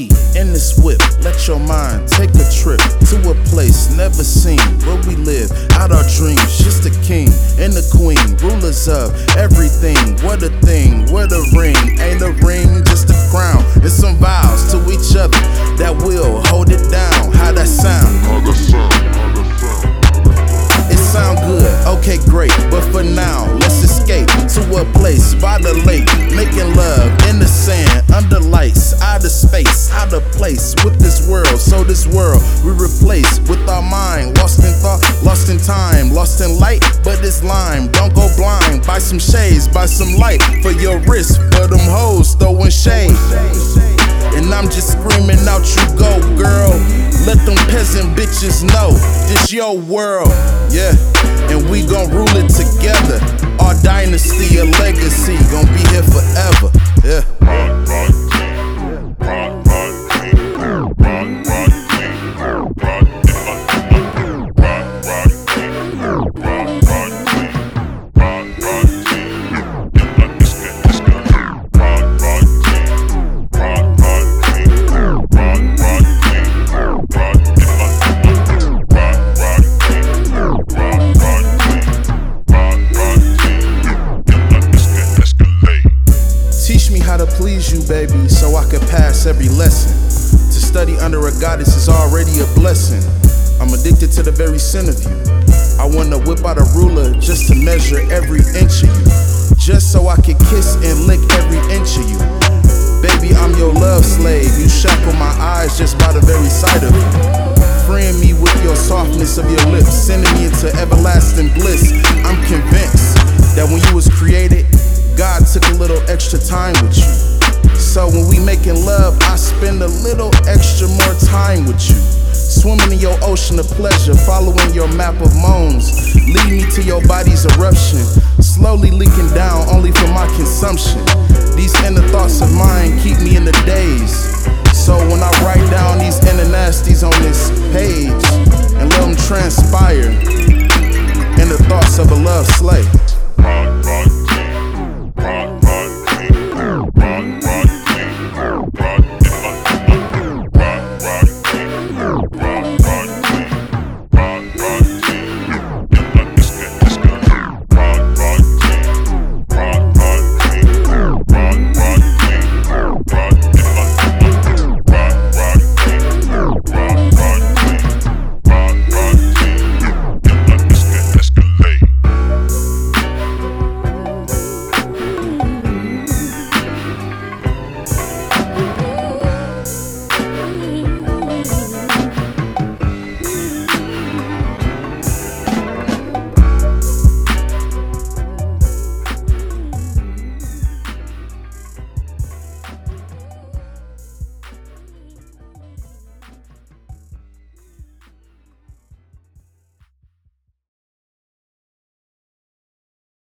me in this whip. Let your mind take a trip to a place never seen where we live out our dreams. Just a king and a queen, rulers of everything. What a thing, what a ring. Ain't a ring, just a crown. It's some vows to each other that will hold it down. How that sound? How that sound? It sound good, okay, great. But for now, let's escape to a place by the lake, making love place with this world. So this world we replace with our mind, lost in thought, lost in time, lost in light. But it's lime, don't go blind. Buy some shades, buy some light for your wrist, for them hoes throwing shade. And I'm just screaming out, you go, girl. Let them peasant bitches know this your world, yeah. And we gon' rule it together. Our dynasty, a legacy, gon' be here forever, yeah. Every lesson. To study under a goddess is already a blessing. I'm addicted to the very sin of you. I wanna whip out a ruler just to measure every inch of you. Just so I can kiss and lick every inch of you. Baby, I'm your love slave. You shackle my eyes just by the very sight of you. Freeing me with your softness of your lips, sending me into everlasting bliss. I'm convinced that when you was created, God took a little extra time with you. So when we making love, I spend a little extra more time with you. Swimming in your ocean of pleasure, following your map of moans. Lead me to your body's eruption, slowly leaking down only for my consumption. These inner thoughts of mine keep me in the daze. So when I write